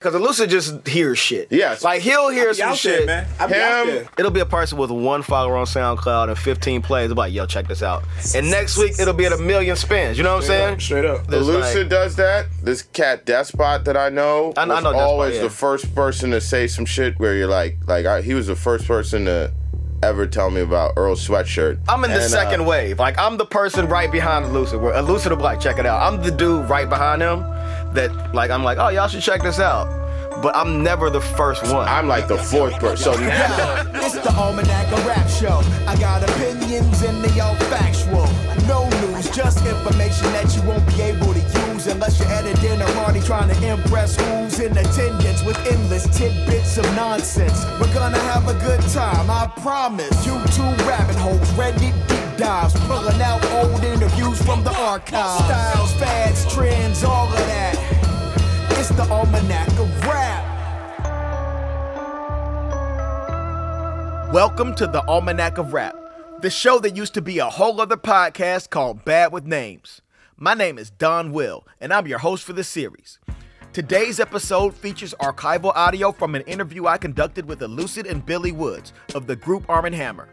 Because Elucid just hears shit. Yes. Like he'll hear be some out shit. there, man. I be out Him- there. It'll be a person with one follower on SoundCloud and 15 plays. They'll be like, yo, check this out. And next week it'll be at a million spins. You know what I'm saying? Straight up. There's Elucid like- does that. This cat Despot that I know I know- I was know Despot, always yeah. the first person to say some shit where you're like, like I, he was the first person to ever tell me about Earl Sweatshirt. I'm in the And, uh, second wave. Like I'm the person right behind Elucid. Where Elucid will be like, check it out. I'm the dude right behind him that like I'm like, oh y'all should check this out. But I'm never the first one. I'm like the fourth person. So now, it's the Almanac of Rap Show. I got opinions and they all factual. No news, just information that you won't be able to use unless you're at a dinner party trying to impress who's in attendance with endless tidbits of nonsense. We're gonna have a good time, I promise. YouTube rabbit holes, ready deep dives, pulling out old interviews from the archives. Styles, fads, trends, all of that. The Almanac of Rap. Welcome to the Almanac of Rap, the show that used to be a whole other podcast called Bad with Names. My name is Donwill, and I'm your host for the series. Today's episode features archival audio from an interview I conducted with Elucid and Billy Woods of the group Arm & Hammer.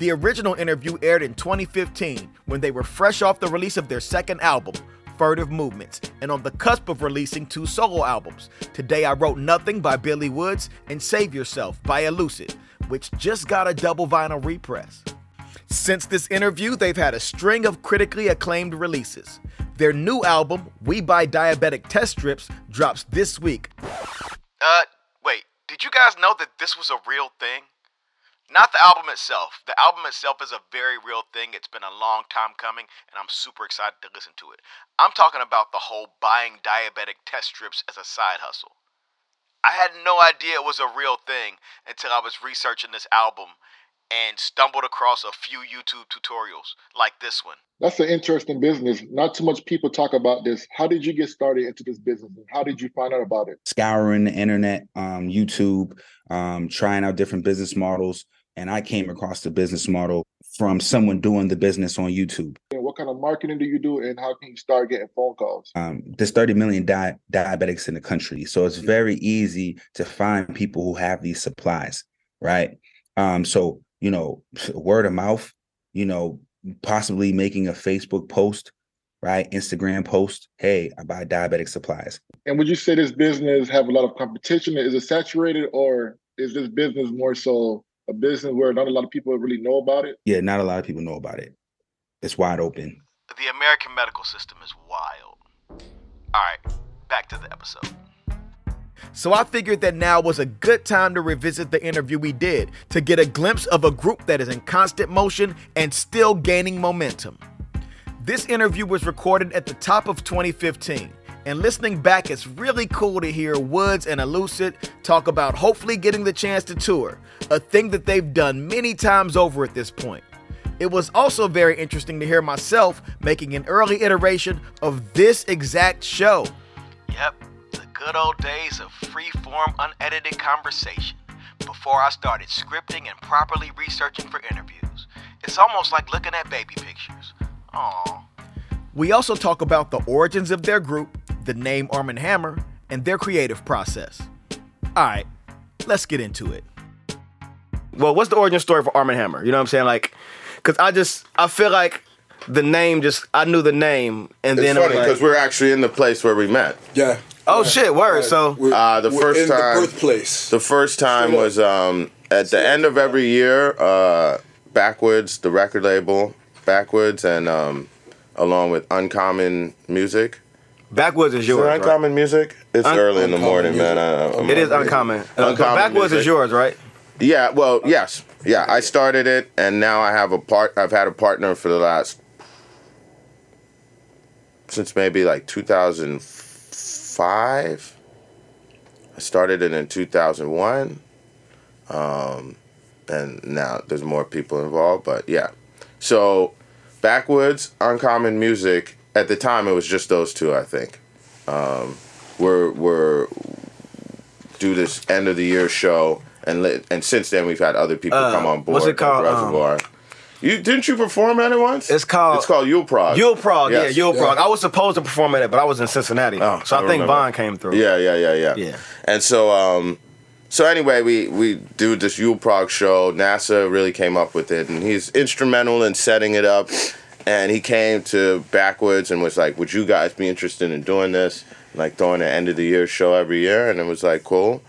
The original interview aired in 2015 when they were fresh off the release of their second album, Furtive Movements, and on the cusp of releasing two solo albums. Today I Wrote Nothing by Billy Woods and Save Yourself by Elucid, which just got a double vinyl repress. Since this interview, they've had a string of critically acclaimed releases. Their new album, We Buy Diabetic Test Strips, drops this week. Uh, wait, did you guys know that this was a real thing? Not the album itself. The album itself is a very real thing. It's been a long time coming, and I'm super excited to listen to it. I'm talking about the whole buying diabetic test strips as a side hustle. I had no idea it was a real thing until I was researching this album and stumbled across a few YouTube tutorials like this one. That's an interesting business. Not too much people talk about this. How did you get started into this business? And how did you find out about it? scouring the internet, um, YouTube, um, trying out different business models. And I came across the business model from someone doing the business on YouTube. And what kind of marketing do you do? And how can you start getting phone calls? Um, there's 30 million di- diabetics in the country. So it's very easy to find people who have these supplies, right? Um, so, you know, word of mouth, you know, possibly making a Facebook post, right? Instagram post, hey, I buy diabetic supplies. And would you say this business have a lot of competition? Is it saturated or is this business more so a business where not a lot of people really know about it? Yeah, not a lot of people know about it. It's wide open. The American medical system is wild. All right, back to the episode. So I figured that now was a good time to revisit the interview we did to get a glimpse of a group that is in constant motion and still gaining momentum. This interview was recorded at the top of 2015, and listening back, it's really cool to hear Woods and Elucid talk about hopefully getting the chance to tour, a thing that they've done many times over at this point. It was also very interesting to hear myself making an early iteration of this exact show. Yep, the good old days of free form, unedited conversation before I started scripting and properly researching for interviews. It's almost like looking at baby pictures. Aww. We also talk about the origins of their group, the name Armand Hammer, and their creative process. All right, let's get into it. well, what's the origin story for Armand Hammer? You know what I'm saying? Like, cause I just I feel like the name just I knew the name and it's then it was funny like, because we're actually in the place where we met. Yeah. oh shit, word. So We're, Uh, the first in time- the birthplace. The first time was um, at the end of every year. Uh, Backwoods, the record label, Backwoods, and um, along with Uncommon Music. Backwoods is Is it yours. Right? Uncommon Music? It's Un- early in the Uncommon morning, man. Music. I, I'm- It is uncommon. But Uncommon backwoods is yours, right? Yeah, well, yes, yeah. I started it, and now I have a part. I've had a partner for the last since maybe like 2005. I started it in 2001, um, and now there's more people involved. But yeah, so backwoods, uncommon music. At the time, it was just those two. I think. Um, we're we're do this end of the year show, and and since then we've had other people Uh, come on board. what's it called? Um, Reservoir. You didn't you perform at it once? It's called- It's called Yule Prog. Yule Prog, Yes. yeah, Yule Prog. I was supposed to perform at it, but I was in Cincinnati. Oh, so I, I think. Von came through. Yeah, yeah, yeah, yeah. Yeah. And so, um, so anyway, we we do this Yule Prog show. NASA really came up with it, and he's instrumental in setting it up. And he came to Backwoods and was like, "Would you guys be interested in doing this? Like throwing an end of the year show every year?" And it was like, "Cool."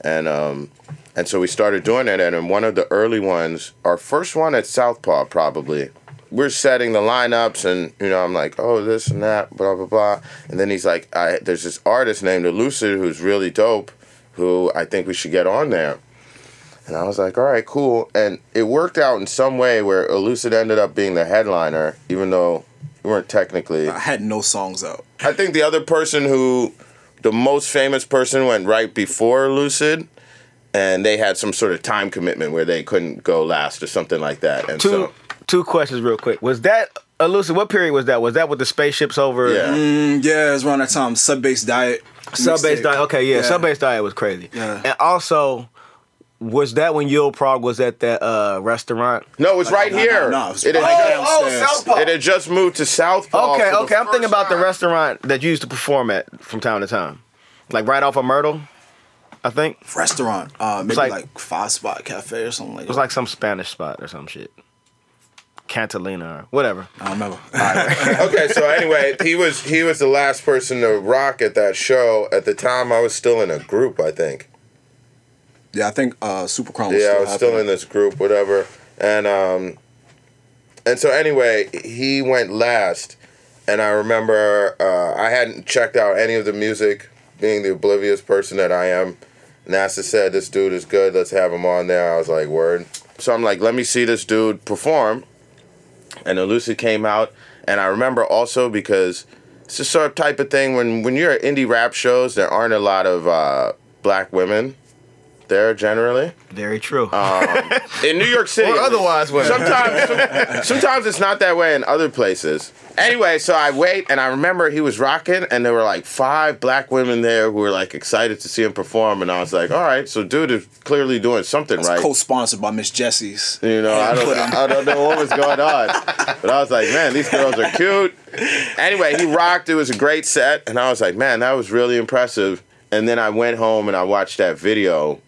And um, and so we started doing it. And in one of the early ones, our first one at Southpaw, probably. We're setting the lineups, and you know, I'm like, oh, this and that, blah blah blah. And then he's like, I there's this artist named Elucid who's really dope, who I think we should get on there. And I was like, all right, cool. And it worked out in some way where Elucid ended up being the headliner, even though we weren't technically. I had no songs out. I think the other person who, the most famous person, went right before Lucid, and they had some sort of time commitment where they couldn't go last or something like that. And Two so, two questions real quick. Was that elusive? What period was that? Was that with the spaceships over? yeah. Mm, yeah, it was around that time. Sub bass diet. Sub Bass Diet. Okay, yeah, Yeah. sub bass diet was crazy. Yeah. And also, was that when Yule Prog was at that uh, restaurant? No, it was right no, no, here. no, it was it, had right just, downstairs. it had just moved to Southpaw. Okay, for the okay. I'm thinking first about the restaurant that you used to perform at from time to time, like right off of Myrtle. I think Restaurant. Uh, maybe like- like, Five Spot Cafe or something like It was that. like some Spanish spot or some shit. Cantalina or whatever. I don't remember. okay, so anyway, he was he was the last person to rock at that show. At the time, I was still in a group, I think. Yeah, I think uh, was Yeah, still I was still in this group, whatever. And um, and so anyway, he went last, and I remember uh, I hadn't checked out any of the music, being the oblivious person that I am. NASA said this dude is good. Let's have him on there. I was like, word. So I'm like, let me see this dude perform. And Elucid came out, and I remember also because it's the sort of type of thing when when you're at indie rap shows, there aren't a lot of uh, black women there generally. Very true. Um, in New York City, Or otherwise women. Sometimes, sometimes it's not that way in other places. Anyway, so I wait, and I remember he was rocking, and there were like five black women there who were like excited to see him perform, and I was like, all right, so dude is clearly doing something It's right. co-sponsored by Miss Jessie's. You know, I don't, I don't know what was going on, but I was like, man, these girls are cute. Anyway, he rocked. It was a great set, and I was like, man, that was really impressive. And then I went home and I watched that video.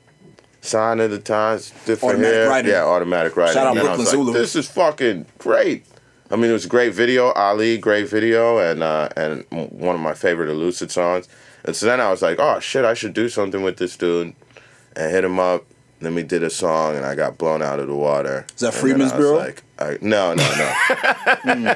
Sign of the times, different Automatic hair. writing. Yeah, automatic writing. Shout out and I was Brooklyn like, Zulu. this is fucking great. I mean, it was a great video. Ali, great video, and uh, and one of my favorite Elucid songs. And so then I was like, oh shit, I should do something with this dude, and hit him up. Then we did a song, and I got blown out of the water. Is that And then Freedmen's I was Bureau? Like, I, no, no, no. no.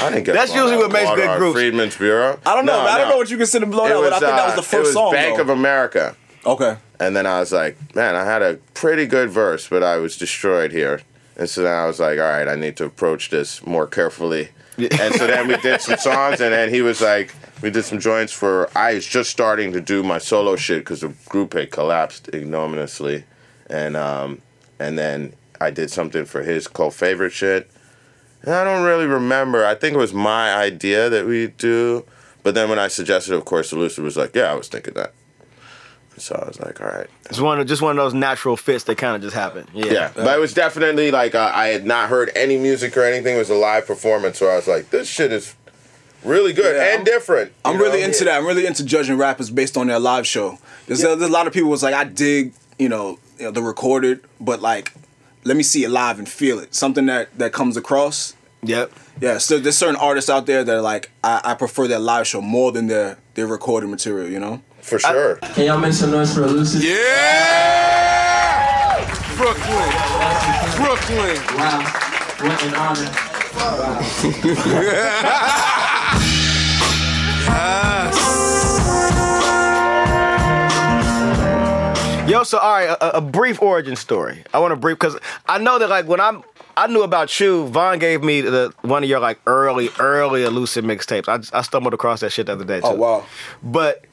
I didn't get. That's usually what makes good groups. Freedmen's Bureau. I don't know. No. I don't no. know what you consider blown It out, was, but I think that was uh, the first it was song. Bank though. of America. okay. And then I was like, man, I had a pretty good verse, but I was destroyed here. And so then I was like, all right, I need to approach this more carefully. and so then we did some songs, and then he was like, we did some joints for. I was just starting to do my solo shit because the group had collapsed ignominiously, and um, and then I did something for his co-favorite shit. And I don't really remember. I think it was my idea that we do, but then when I suggested, of course, Elucid was like, yeah, I was thinking that. So I was like, all right. It's one of just one of those natural fits that kind of just happened. Yeah. Yeah, but it was definitely like uh, I had not heard any music or anything. It was a live performance, so I was like, this shit is really good Yeah, and I'm- different. I'm you really know? into that. I'm really into judging rappers based on their live show. There's, a, there's a lot of people was like, I dig, you know, you know, the recorded, but like, let me see it live and feel it. Something that that comes across. Yep. Yeah, so there's certain artists out there that are like, I, I prefer their live show more than their their recorded material. You know. For sure. Can y'all make some noise for Elucid? Yeah! Brooklyn. Brooklyn. Wow. What an honor. Yo, so all right, a, a brief origin story. I want to brief because I know that like when I'm, I knew about you. Von gave me the one of your like early, early Elucid mixtapes. I, I stumbled across that shit the other day oh, too. Oh wow. But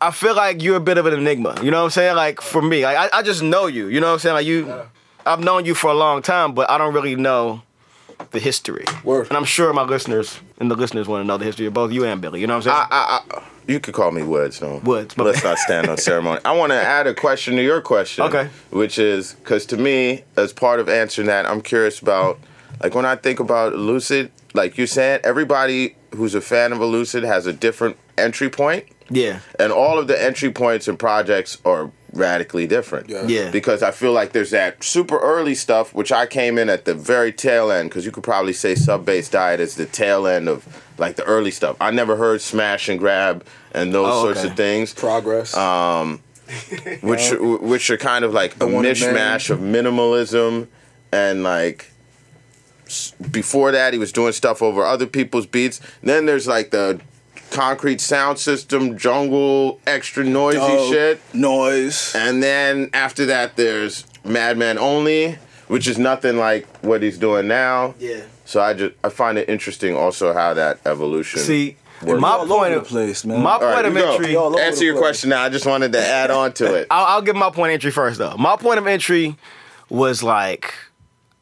I feel like you're a bit of an enigma. You know what I'm saying? Like for me, like I, I just know you. You know what I'm saying? Like you, I've known you for a long time, but I don't really know the history. Word. And I'm sure my listeners and the listeners want to know the history of both you and Billy. You know what I'm saying? I, I, I, you could call me Woods, though. Woods, but- Let's not stand on ceremony. I want to add a question to your question. Okay. Which is because to me, as part of answering that, I'm curious about like when I think about Lucid, like you're saying, everybody who's a fan of Lucid has a different entry point, Yeah. and all of the entry points and projects are radically different. Yeah. Yeah. Because I feel like there's that super early stuff, which I came in at the very tail end, because you could probably say Sub Bass Diet is the tail end of like the early stuff. I never heard Smash and Grab and those Oh, sorts okay. of things Progress. Um, which which are kind of like a one in mishmash of minimalism and like before that he was doing stuff over other people's beats then there's like the concrete sound system jungle extra noisy Oh, shit Noise. and then after that there's madman only which is nothing like what he's doing now Yeah. so i just i find it interesting also how that evolution See, Work. my point of place, man. My all point right, of entry. all answer your place. question now i just wanted to add on to it I'll, I'll give my point of entry first though. My point of entry was like,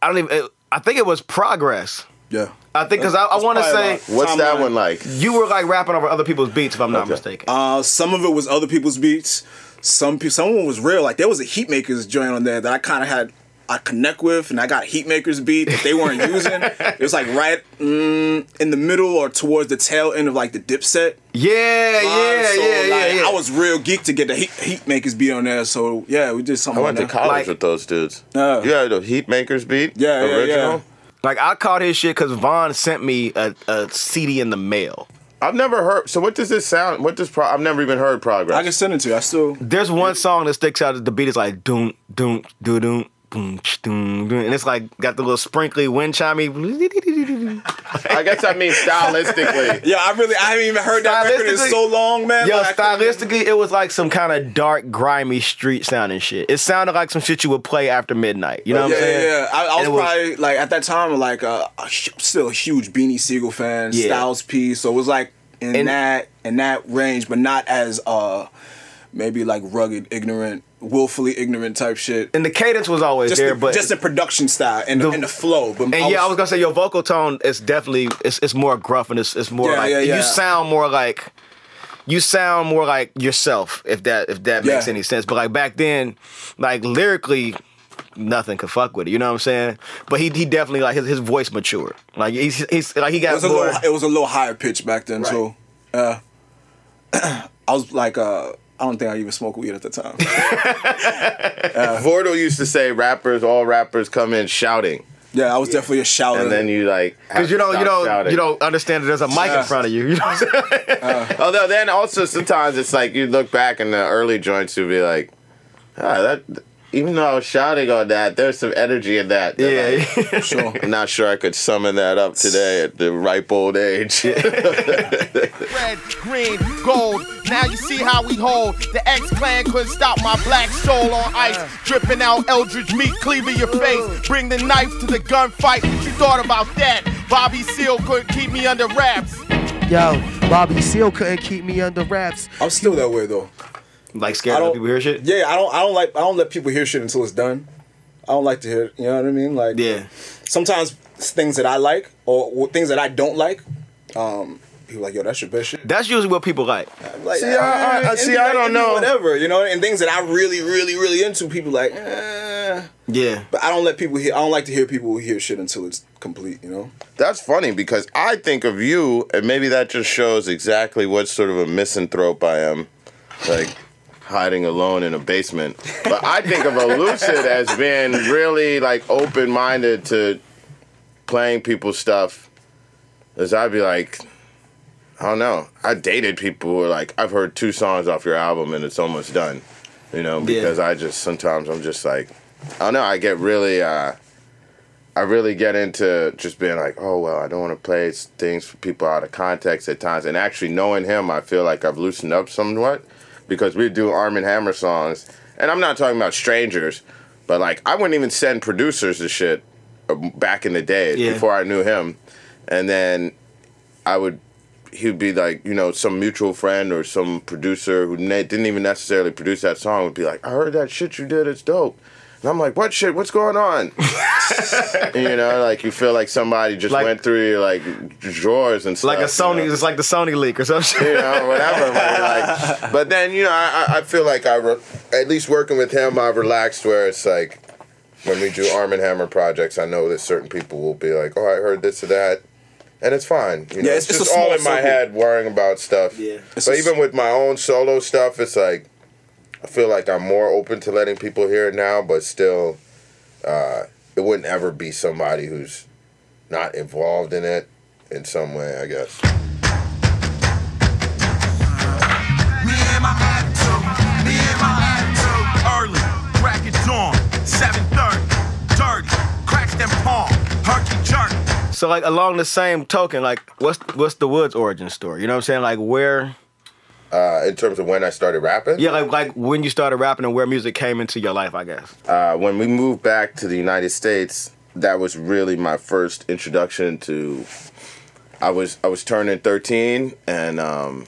I don't even. It, I think it was progress. Yeah. I think because I, I want to say about- what's that timeline. one like you were like rapping over other people's beats, if I'm not Okay. mistaken. Uh, some of it was other people's beats. Some pe- some was real. Like there was a Heatmakerz joint on there that I kind of had I connect with, and I got Heatmakerz beat that they weren't using. It was like right mm, in the middle or towards the tail end of like the Dipset. yeah, yeah, line. yeah, So, yeah, like, yeah. I was real geeked to get the Heat Heatmakerz beat on there. So yeah, we did something. I something. went to on college Like- with those dudes. Yeah. You had the Heatmakerz beat? Yeah, yeah, yeah. Like I caught his shit because Von sent me a, a CD in the mail. I've never heard. So what does this sound? What does pro? I've never even heard progress. I can send it to you. I still. There's one song that sticks out. The beat is like doom, doom, doo doom. Boom, ch, doom, doom, and it's like got the little sprinkly wind chimey. I guess I mean stylistically. Yeah, I really I haven't even heard that record in so long, man. Yo, Like, stylistically, it was like some kind of dark, grimy street sounding shit. It sounded like some shit you would play after midnight. You know what yeah, I'm saying? Yeah, yeah. I, I was, And it probably like at that time like uh, a hu- still a huge Beanie Sigel fan, Yeah. Styles P. So it was like in And- that in that range, but not as uh maybe like rugged, ignorant, willfully ignorant type shit. and the cadence was always Just there, the, but just the production style and the, and the flow. But and yeah, I was gonna say your vocal tone is definitely it's, it's more gruff and it's it's more Yeah, like yeah, yeah. you sound more like you sound more like yourself if that if that makes any sense. But like back then, like lyrically. Nothing could fuck with it, you know what I'm saying? But he he definitely like his, his voice matured. Like he's he's like he it got was a more. little it was a little higher pitch back then. So uh, I was like uh. I don't think I even smoked weed at the time. Vordul used to say rappers, all rappers come in shouting, Yeah, I was definitely a shouter. and then you like Because you don't, you stop don't, shouting. you don't understand that there's a mic Yeah. in front of you. You know what I'm saying? Although then also sometimes it's like you look back in the early joints, you'll be like, ah, that. Even though I was shouting on that, there's some energy in that. that Yeah, I, sure. I'm not sure I could summon that up today at the ripe old age. red, green, gold. Now you see how we hold. The X Clan couldn't stop my black soul on ice. Dripping out Eldridge meat, cleaving your face. Bring the knife to the gunfight. What you thought about that? Bobby Seale couldn't keep me under wraps. Yo, Bobby Seale couldn't keep me under wraps. I'm still that way though. Like scared I of don't- people hear shit. Yeah, I don't. I don't like. I don't let people hear shit until it's done. I don't like to hear. You know what I mean? Like, Yeah. Sometimes things that I like or w- things that I don't like. Um, people like, yo, that's your best shit. That's usually what people like. Like, See, I- I- I- and see, I don't know. Whatever, you know, and things that I really, really, really into. People like, eh. Yeah. But I don't let people hear. I don't like to hear people hear shit until it's complete. You know. That's funny because I think of you, and maybe that just shows exactly what sort of a misanthrope I am, like hiding alone in a basement. But I think of Elucid as being really like open minded to playing people's stuff. As I'd be like, I don't know. I dated people who are like, I've heard two songs off your album and it's almost done. You know, because I just sometimes I'm just like, I don't know. I get really. uh I really get into just being like, oh well, I don't want to play things for people out of context at times. And actually knowing him, I feel like I've loosened up somewhat because we do Armand Hammer songs, and I'm not talking about strangers, but like I wouldn't even send producers the shit uh, back in the day Yeah. before I knew him, and then I would. He'd be like, you know, some mutual friend or some producer who didn't even necessarily produce that song would be like, I heard that shit you did, it's dope. And I'm like, what shit? What's going on? you know, like you feel like somebody just Like- went through your like drawers and stuff. Like a Sony, you know? it's like the Sony leak or something. you know, whatever. But, like, but then you know, I, I- I feel like I, re- at least working with him, I've relaxed where it's like, when we do Armand Hammer projects, I know that certain people will be like, "Oh, I heard this or that," and it's fine. You know, Yeah, it's, it's- it's just all in my circle. head, worrying about stuff. Yeah. It's But a s- even with my own solo stuff, it's like I feel like I'm more open to letting people hear it now, but still, uh, it wouldn't ever be somebody who's not involved in it in some way. I guess. Me and my attitude, me and my attitude. Early, crack it 7:30, dirty, cracks them palm, herky jerky. So like along the same token, like what's what's the Woods origin story? You know what I'm saying? Like where Uh, in terms of when I started rapping, Yeah, like like when you started rapping and where music came into your life, I guess. uh, when we moved back to the United States, that was really my first introduction to. I was I was turning thirteen, and um,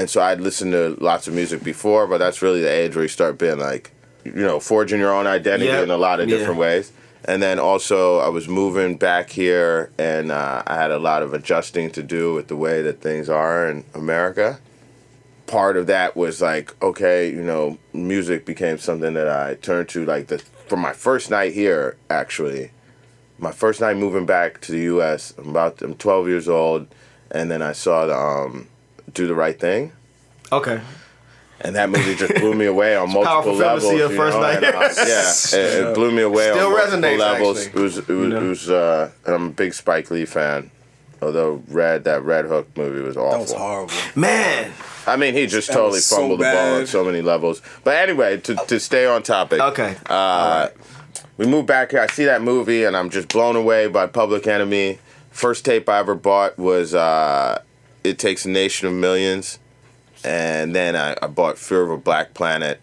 and so I'd listened to lots of music before, but that's really the age where you start being like, you know, forging your own identity Yep. in a lot of Yeah. different ways. And then also, I was moving back here, and uh, I had a lot of adjusting to do with the way that things are in America part of that was like, okay, you know, music became something that I turned to like the from my first night here actually. My first night moving back to the US, I'm about I'm 12 years old and then I saw the um Do the Right Thing. Okay. And that movie just blew me away on multiple film to levels. see you first know, night. and, uh, yeah, it, it blew me away Still on multiple resonates, levels. actually. It was, it was, You know? it was uh, and I'm a big Spike Lee fan. Although Red, that Red Hook movie was awful. That was horrible. Man. I mean, he just That totally was so fumbled the ball on so many levels. But anyway, to, to stay on topic. Okay. Uh, We moved back here. I see that movie, and I'm just blown away by Public Enemy. First tape I ever bought was uh, "It Takes a Nation of Millions. and then I, I bought Fear of a Black Planet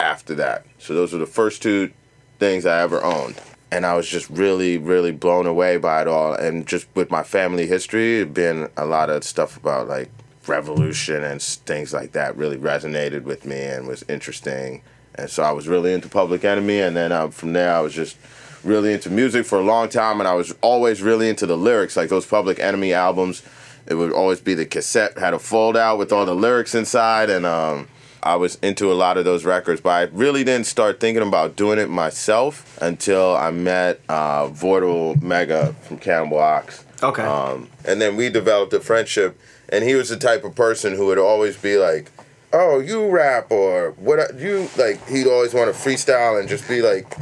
after that. So those were the first two things I ever owned. And I was just really, really blown away by it all. And just with my family history, been a lot of stuff about like revolution and things like that really resonated with me and was interesting. And so I was really into Public Enemy. And then uh, from there, I was just really into music for a long time. And I was always really into the lyrics, like those Public Enemy albums. It would always be the cassette had a fold out with all the lyrics inside. And um, I was into a lot of those records, but I really didn't start thinking about doing it myself until I met uh, Vordul Mega from Cannibal Ox. Okay. Um, and then we developed a friendship, and he was the type of person who would always be like, "Oh, you rap or what? You like?" He'd always want to freestyle and just be like,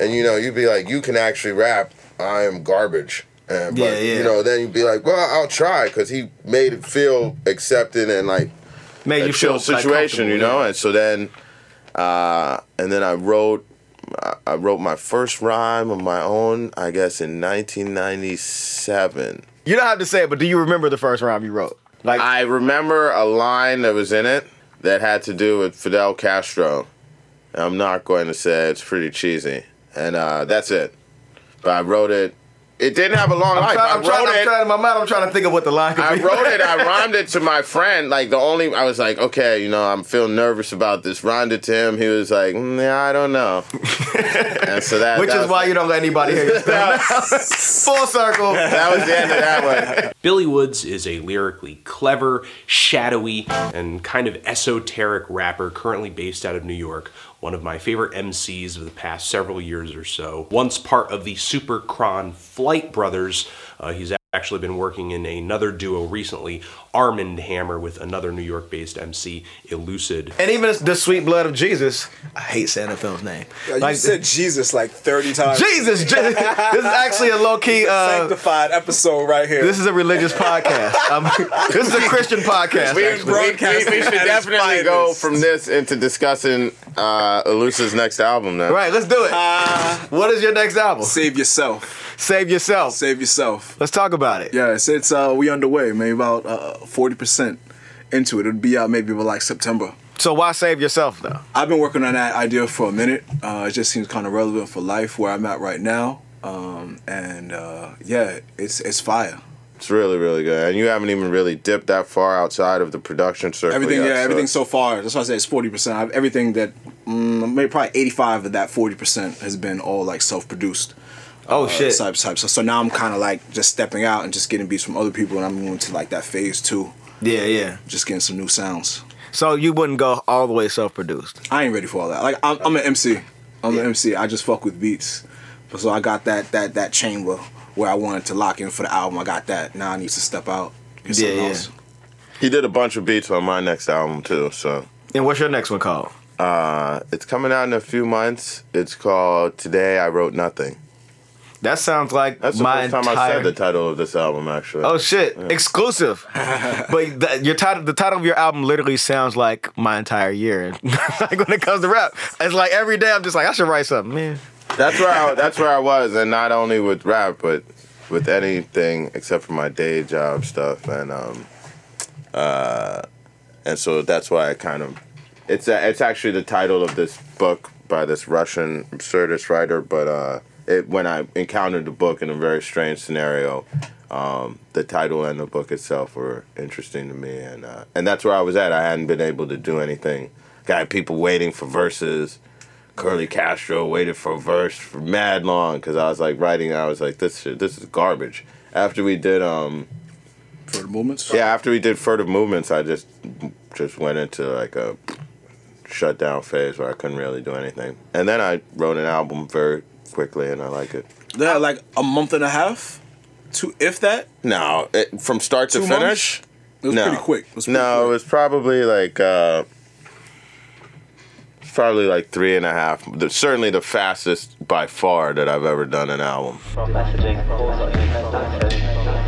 and you know, you'd be like, "You can actually rap. I am garbage." And, but, Yeah, yeah. You know, then you'd be like, "Well, I'll try," because he made it feel accepted and like Made a you feel, situation, you know. yeah. And so then, uh, and then I wrote, I- I wrote my first rhyme of my own, I guess, in 1997. You don't have to say it, but do you remember the first rhyme you wrote? Like I remember a line that was in it that had to do with Fidel Castro. I'm not going to say it, it's pretty cheesy, and uh, that's it. But I wrote it. It didn't have a long I'm, life. trying, I I'm, trying, wrote I'm trying in my mind. I'm trying to think of what the line could I be. wrote it. I rhymed it to my friend. Like the only, I was like, okay, you know, I'm feeling nervous about this. Rhymed it to him. He was like, mm, yeah, I don't know. and so that, Which that is was- why you don't let anybody hear your stuff. Full circle. That was the end of that one. Billy Woods is a lyrically clever, shadowy, and kind of esoteric rapper currently based out of New York. One of my favorite MCs of the past several years or so. Once part of the Super Chron Flight Brothers, uh, he's actually been working in another duo recently, Armand Hammer, with another New York based MC, Elucid. And even the sweet blood of Jesus. I hate saying the film's name. Yeah, you said Jesus like 30 times. Jesus. Je- this is actually a low key. Uh, Sanctified episode right here. this is a religious podcast. Um, this is a Christian podcast. We, we, actually. we, we should definitely go from this into discussing uh, Elucid's next album. Then. Right, let's do it. what is your next album? Save yourself. Save yourself. Save yourself. Let's talk about it. Yes, it's uh we underway. Maybe about uh forty percent into it. It'll be out maybe about like September. So why save yourself though? I've been working on that idea for a minute. Uh, it just seems kind of relevant for life where I'm at right now. Um, and uh, yeah, it's it's fire. It's really, really good. And you haven't even really dipped that far outside of the production circle. Everything, yet, yeah, so- everything so far. That's why I say it's forty percent. Everything that mm, maybe probably eighty five of that forty percent has been all like self produced. Oh shit. Type, type. So, so now I'm kind of like just stepping out and just getting beats from other people, and I'm moving to like that phase two. Yeah, yeah. Just getting some new sounds. So you wouldn't go all the way self-produced. I ain't ready for all that. Like I'm, I'm an MC, I'm the MC. I just fuck with beats. So I got that that that chamber where I wanted to lock in for the album. I got that. Now I need to step out. Get something else. He did a bunch of beats on my next album too. So. And what's your next one called? Uh, it's coming out in a few months. It's called Today I Wrote Nothing. That sounds like That's the my first time I entire- said the title of this album. Actually. Oh shit! Exclusive. but the, your title, the title of your album, literally sounds like my entire year. like when it comes to rap, it's like every day I'm just like I should write something, man. That's where I, that's where I was, and not only with rap, but with anything except for my day job stuff, and um, uh, and so that's why I kind of, it's a, it's actually the title of this book by this Russian absurdist writer, but uh, it when I encountered the book in a very strange scenario. Um, the title and the book itself were interesting to me, and uh, and that's where I was at. I hadn't been able to do anything. Got people waiting for verses. Curly Castro waited for a verse for mad long because I was like writing. I was like, this shit, this is garbage. After we did um, furtive movements. Yeah, after we did furtive movements, I just just went into like a shutdown phase where I couldn't really do anything. And then I wrote an album very quickly, and I like it. Yeah, like a month and a half, two if that. No, it, from start to finish. months? It was no. pretty quick. It was pretty no, it was probably like uh, probably like three and a half. The, certainly the fastest by far that I've ever done an album.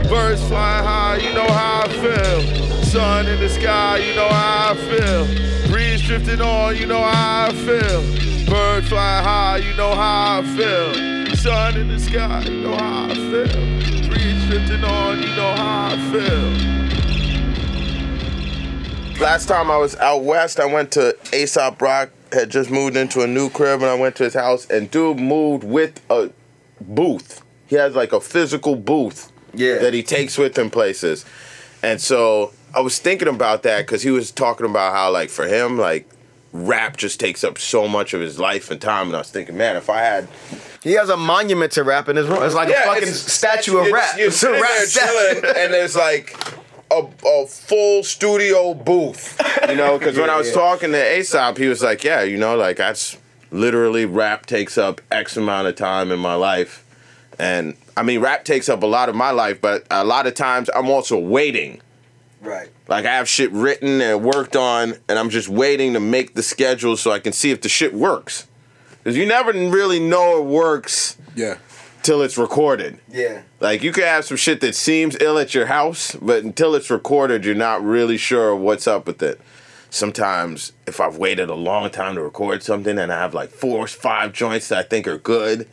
Birds flying high, you know how I feel. Sun in the sky, you know how I feel. Breeze drifting on, you know how I feel. Bird flying high, you know how I feel. Sun in the sky, you know how I feel. Breeze drifting on, you know how I feel. Last time I was out west, I went to Aesop Rock. Had just moved into a new crib, and I went to his house. And dude moved with a booth. He has like a physical booth Yeah. that he takes with him places. And so I was thinking about that because he was talking about how like for him like rap just takes up so much of his life and time. And I was thinking, man, if I had He has a monument to rap in his room. It's like Yeah, a fucking statue of You're- rap. You're It's a rap there statue. chilling, and there's like a, a full studio booth. You know, because when I was Yeah, yeah. talking to Aesop, he was like, "Yeah, you know, like that's literally rap takes up X amount of time in my life." And I mean, rap takes up a lot of my life, but a lot of times I'm also waiting. Right. Like I have shit written and worked on, and I'm just waiting to make the schedule so I can see if the shit works. Because you never really know it works Yeah. Till it's recorded. Yeah. Like you could have some shit that seems ill at your house, but until it's recorded, you're not really sure what's up with it. Sometimes, if I've waited a long time to record something and I have like four or five joints that I think are good,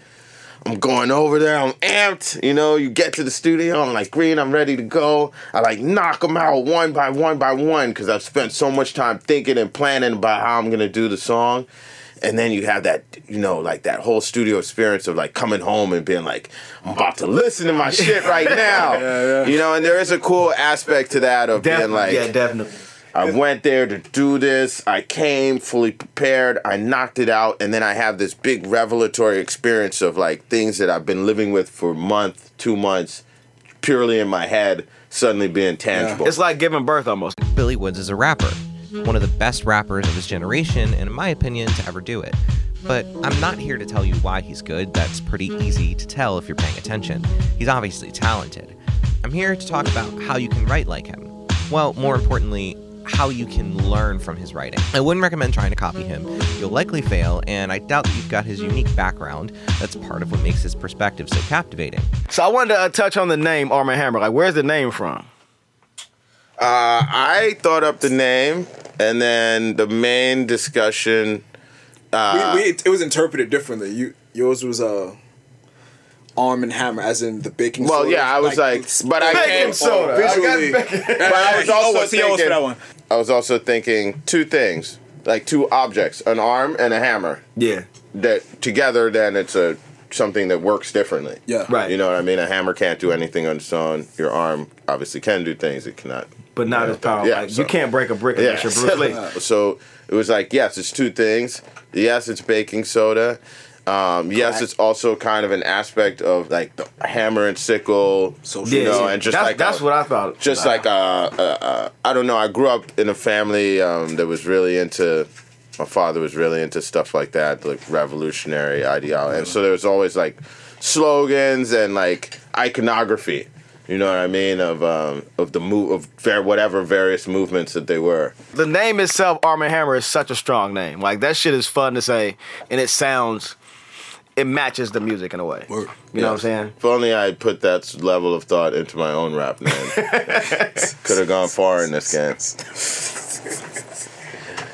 I'm going over there. I'm amped. You know, you get to the studio. I'm like, green. I'm ready to go. I like knock them out one by one by one because I've spent so much time thinking and planning about how I'm gonna do the song. And then you have that, you know, like that whole studio experience of like coming home and being like, I'm about to listen to my shit right now. You know, and there is a cool aspect to that of being like, yeah, definitely. I went there to do this. I came fully prepared. I knocked it out, and then I have this big revelatory experience of like things that I've been living with for a month, two months, purely in my head, suddenly being tangible. It's like giving birth almost. Billy Woods is a rapper, one of the best rappers of his generation, and in my opinion, to ever do it. But I'm not here to tell you why he's good. That's pretty easy to tell if you're paying attention. He's obviously talented. I'm here to talk about how you can write like him. Well, more importantly, how you can learn from his writing. I wouldn't recommend trying to copy him. You'll likely fail, and I doubt that you've got his unique background. That's part of what makes his perspective so captivating. So I wanted to uh, touch on the name Armand Hammer. Like, where's the name from? Uh, I thought up the name, and then the main discussion. Uh, we, we, it was interpreted differently. You yours was uh, arm and hammer, as in the baking. Soda. Well, soda. yeah, I was like, but I baking came soda. I got Visually, baking- but I was also always- he always for thinking. that one. I was also thinking two things, like two objects, an arm and a hammer. Yeah. That together, then it's a something that works differently. Yeah. Right. You know what I mean? A hammer can't do anything on its own. Your arm obviously can do things it cannot. But not as powerful. Yeah, like, so- you can't break a brick unless you're Bruce Lee. so it was like, yes, it's two things. Yes, it's baking soda. Um, yes, it's also kind of an aspect of like the hammer and sickle, So, you Yeah, know, yeah. and just That's- like that's a- what I thought. Just like uh, uh, uh, I don't know. I grew up in a family um, that was really into my father was really into stuff like that, like revolutionary ideology, and so there was always like slogans and like iconography. You know what I mean of um, of the move of ver- whatever various movements that they were. The name itself, Armand Hammer, is such a strong name. Like that shit is fun to say, and it sounds, it matches the music in a way. You know what I'm saying? If only I had put that level of thought into my own rap name, could have gone far in this game.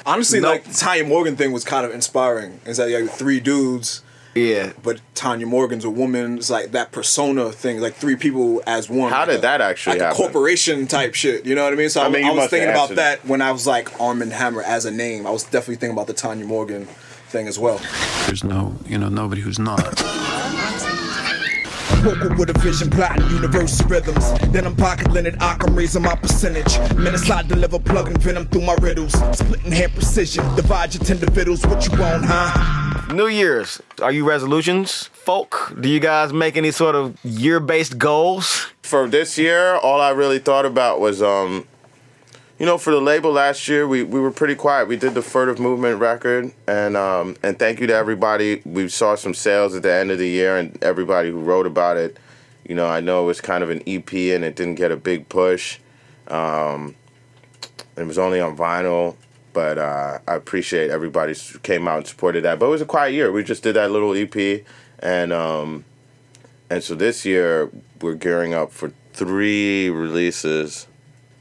Honestly, like the Tanya Morgan thing was kind of inspiring. Is that you have three dudes. Yeah. But Tanya Morgan's a woman. It's like that persona thing, like three people as one. How like did a- that actually like happen? A corporation type shit. You know what I mean? So I I, mean, I you was thinking about answered that when I was like Armand Hammer as a name. I was definitely thinking about the Tanya Morgan thing as well. There's no, you know, nobody who's not. Vocal with a vision, plotting universal rhythms. Then I'm pocket linen, I'm raising my percentage. Minutes I deliver, plugging venom through my riddles. Splitting hair precision, divide your tender fiddles. What you want, huh? New Year's, are you resolutions, folk? Do you guys make any sort of year-based goals? For this year, all I really thought about was, um, you know, for the label last year, we, we were pretty quiet. We did the Furtive Movement record, and um, and thank you to everybody. We saw some sales at the end of the year, and everybody who wrote about it. You know, I know it was kind of an EP, and it didn't get a big push. Um, it was only on vinyl, but uh, I appreciate everybody came out and supported that. But it was a quiet year. We just did that little EP, and um, and so this year we're gearing up for three releases.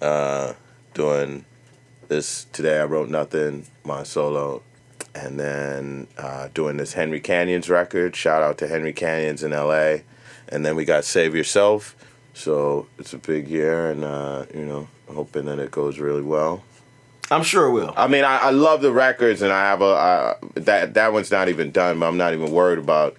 Uh, doing this today, I wrote nothing, my solo, and then uh, doing this Henry Canyons record. Shout out to Henry Canyons in L.A. And then we got Save Yourself. So it's a big year, and uh, you know, hoping that it goes really well. I'm sure it will. I mean, I, I love the records, and I have a uh, that that one's not even done, but I'm not even worried about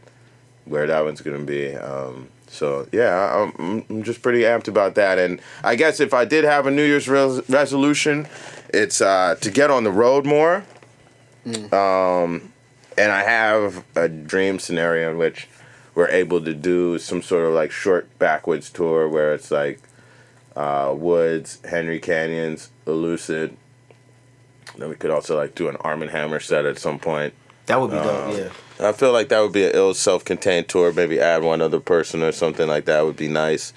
where that one's gonna be. Um, so yeah, I'm, I'm just pretty amped about that. And I guess if I did have a New Year's res- resolution, it's uh, to get on the road more. Um, and I have a dream scenario in which we're able to do some sort of like short backwoods tour where it's like uh, Woods, Henry Canyons, Elucid. Then we could also like do an Armand Hammer set at some point. That would be dope, Um, yeah. I feel like that would be an ill self-contained tour. Maybe add one other person or something like that would be nice.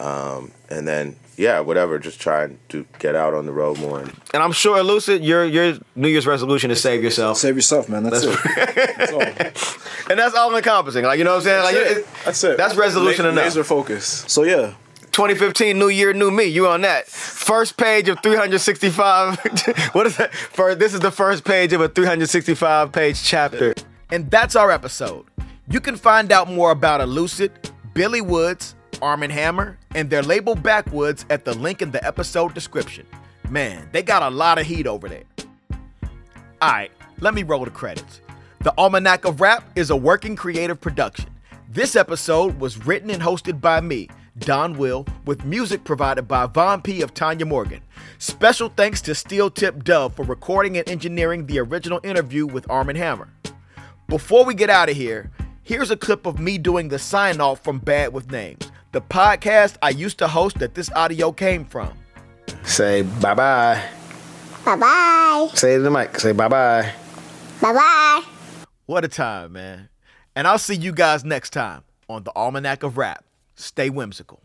Um, and then yeah, whatever. Just try to get out on the road more. And And I'm sure, Lucid, your your New Year's resolution is save yourself. Save yourself, man. That's, it. and that's all encompassing. Like you know what I'm saying? Like That's it- it. That's it. That's resolution La- enough. laser focus. So yeah. 2015 New Year, New Me. You on that? First page of 365. what is that? For this is the first page of a 365 page chapter. And that's our episode. You can find out more about Elucid, Billy Woods, Armand Hammer, and their label Backwoods at the link in the episode description. Man, they got a lot of heat over there. Alright, let me roll the credits. The Almanac of Rap is a working creative production. This episode was written and hosted by me, Donwill, with music provided by Von Pea of Tanya Morgan. Special thanks to Steel Tipped Dove for recording and engineering the original interview with Armand Hammer. Before we get out of here, here's a clip of me doing the sign off from Bad with Names, the podcast I used to host that this audio came from. Say bye bye. Bye bye. Say it to the mic. Say bye bye. Bye bye. What a time, man. And I'll see you guys next time on the Almanac of Rap. Stay whimsical.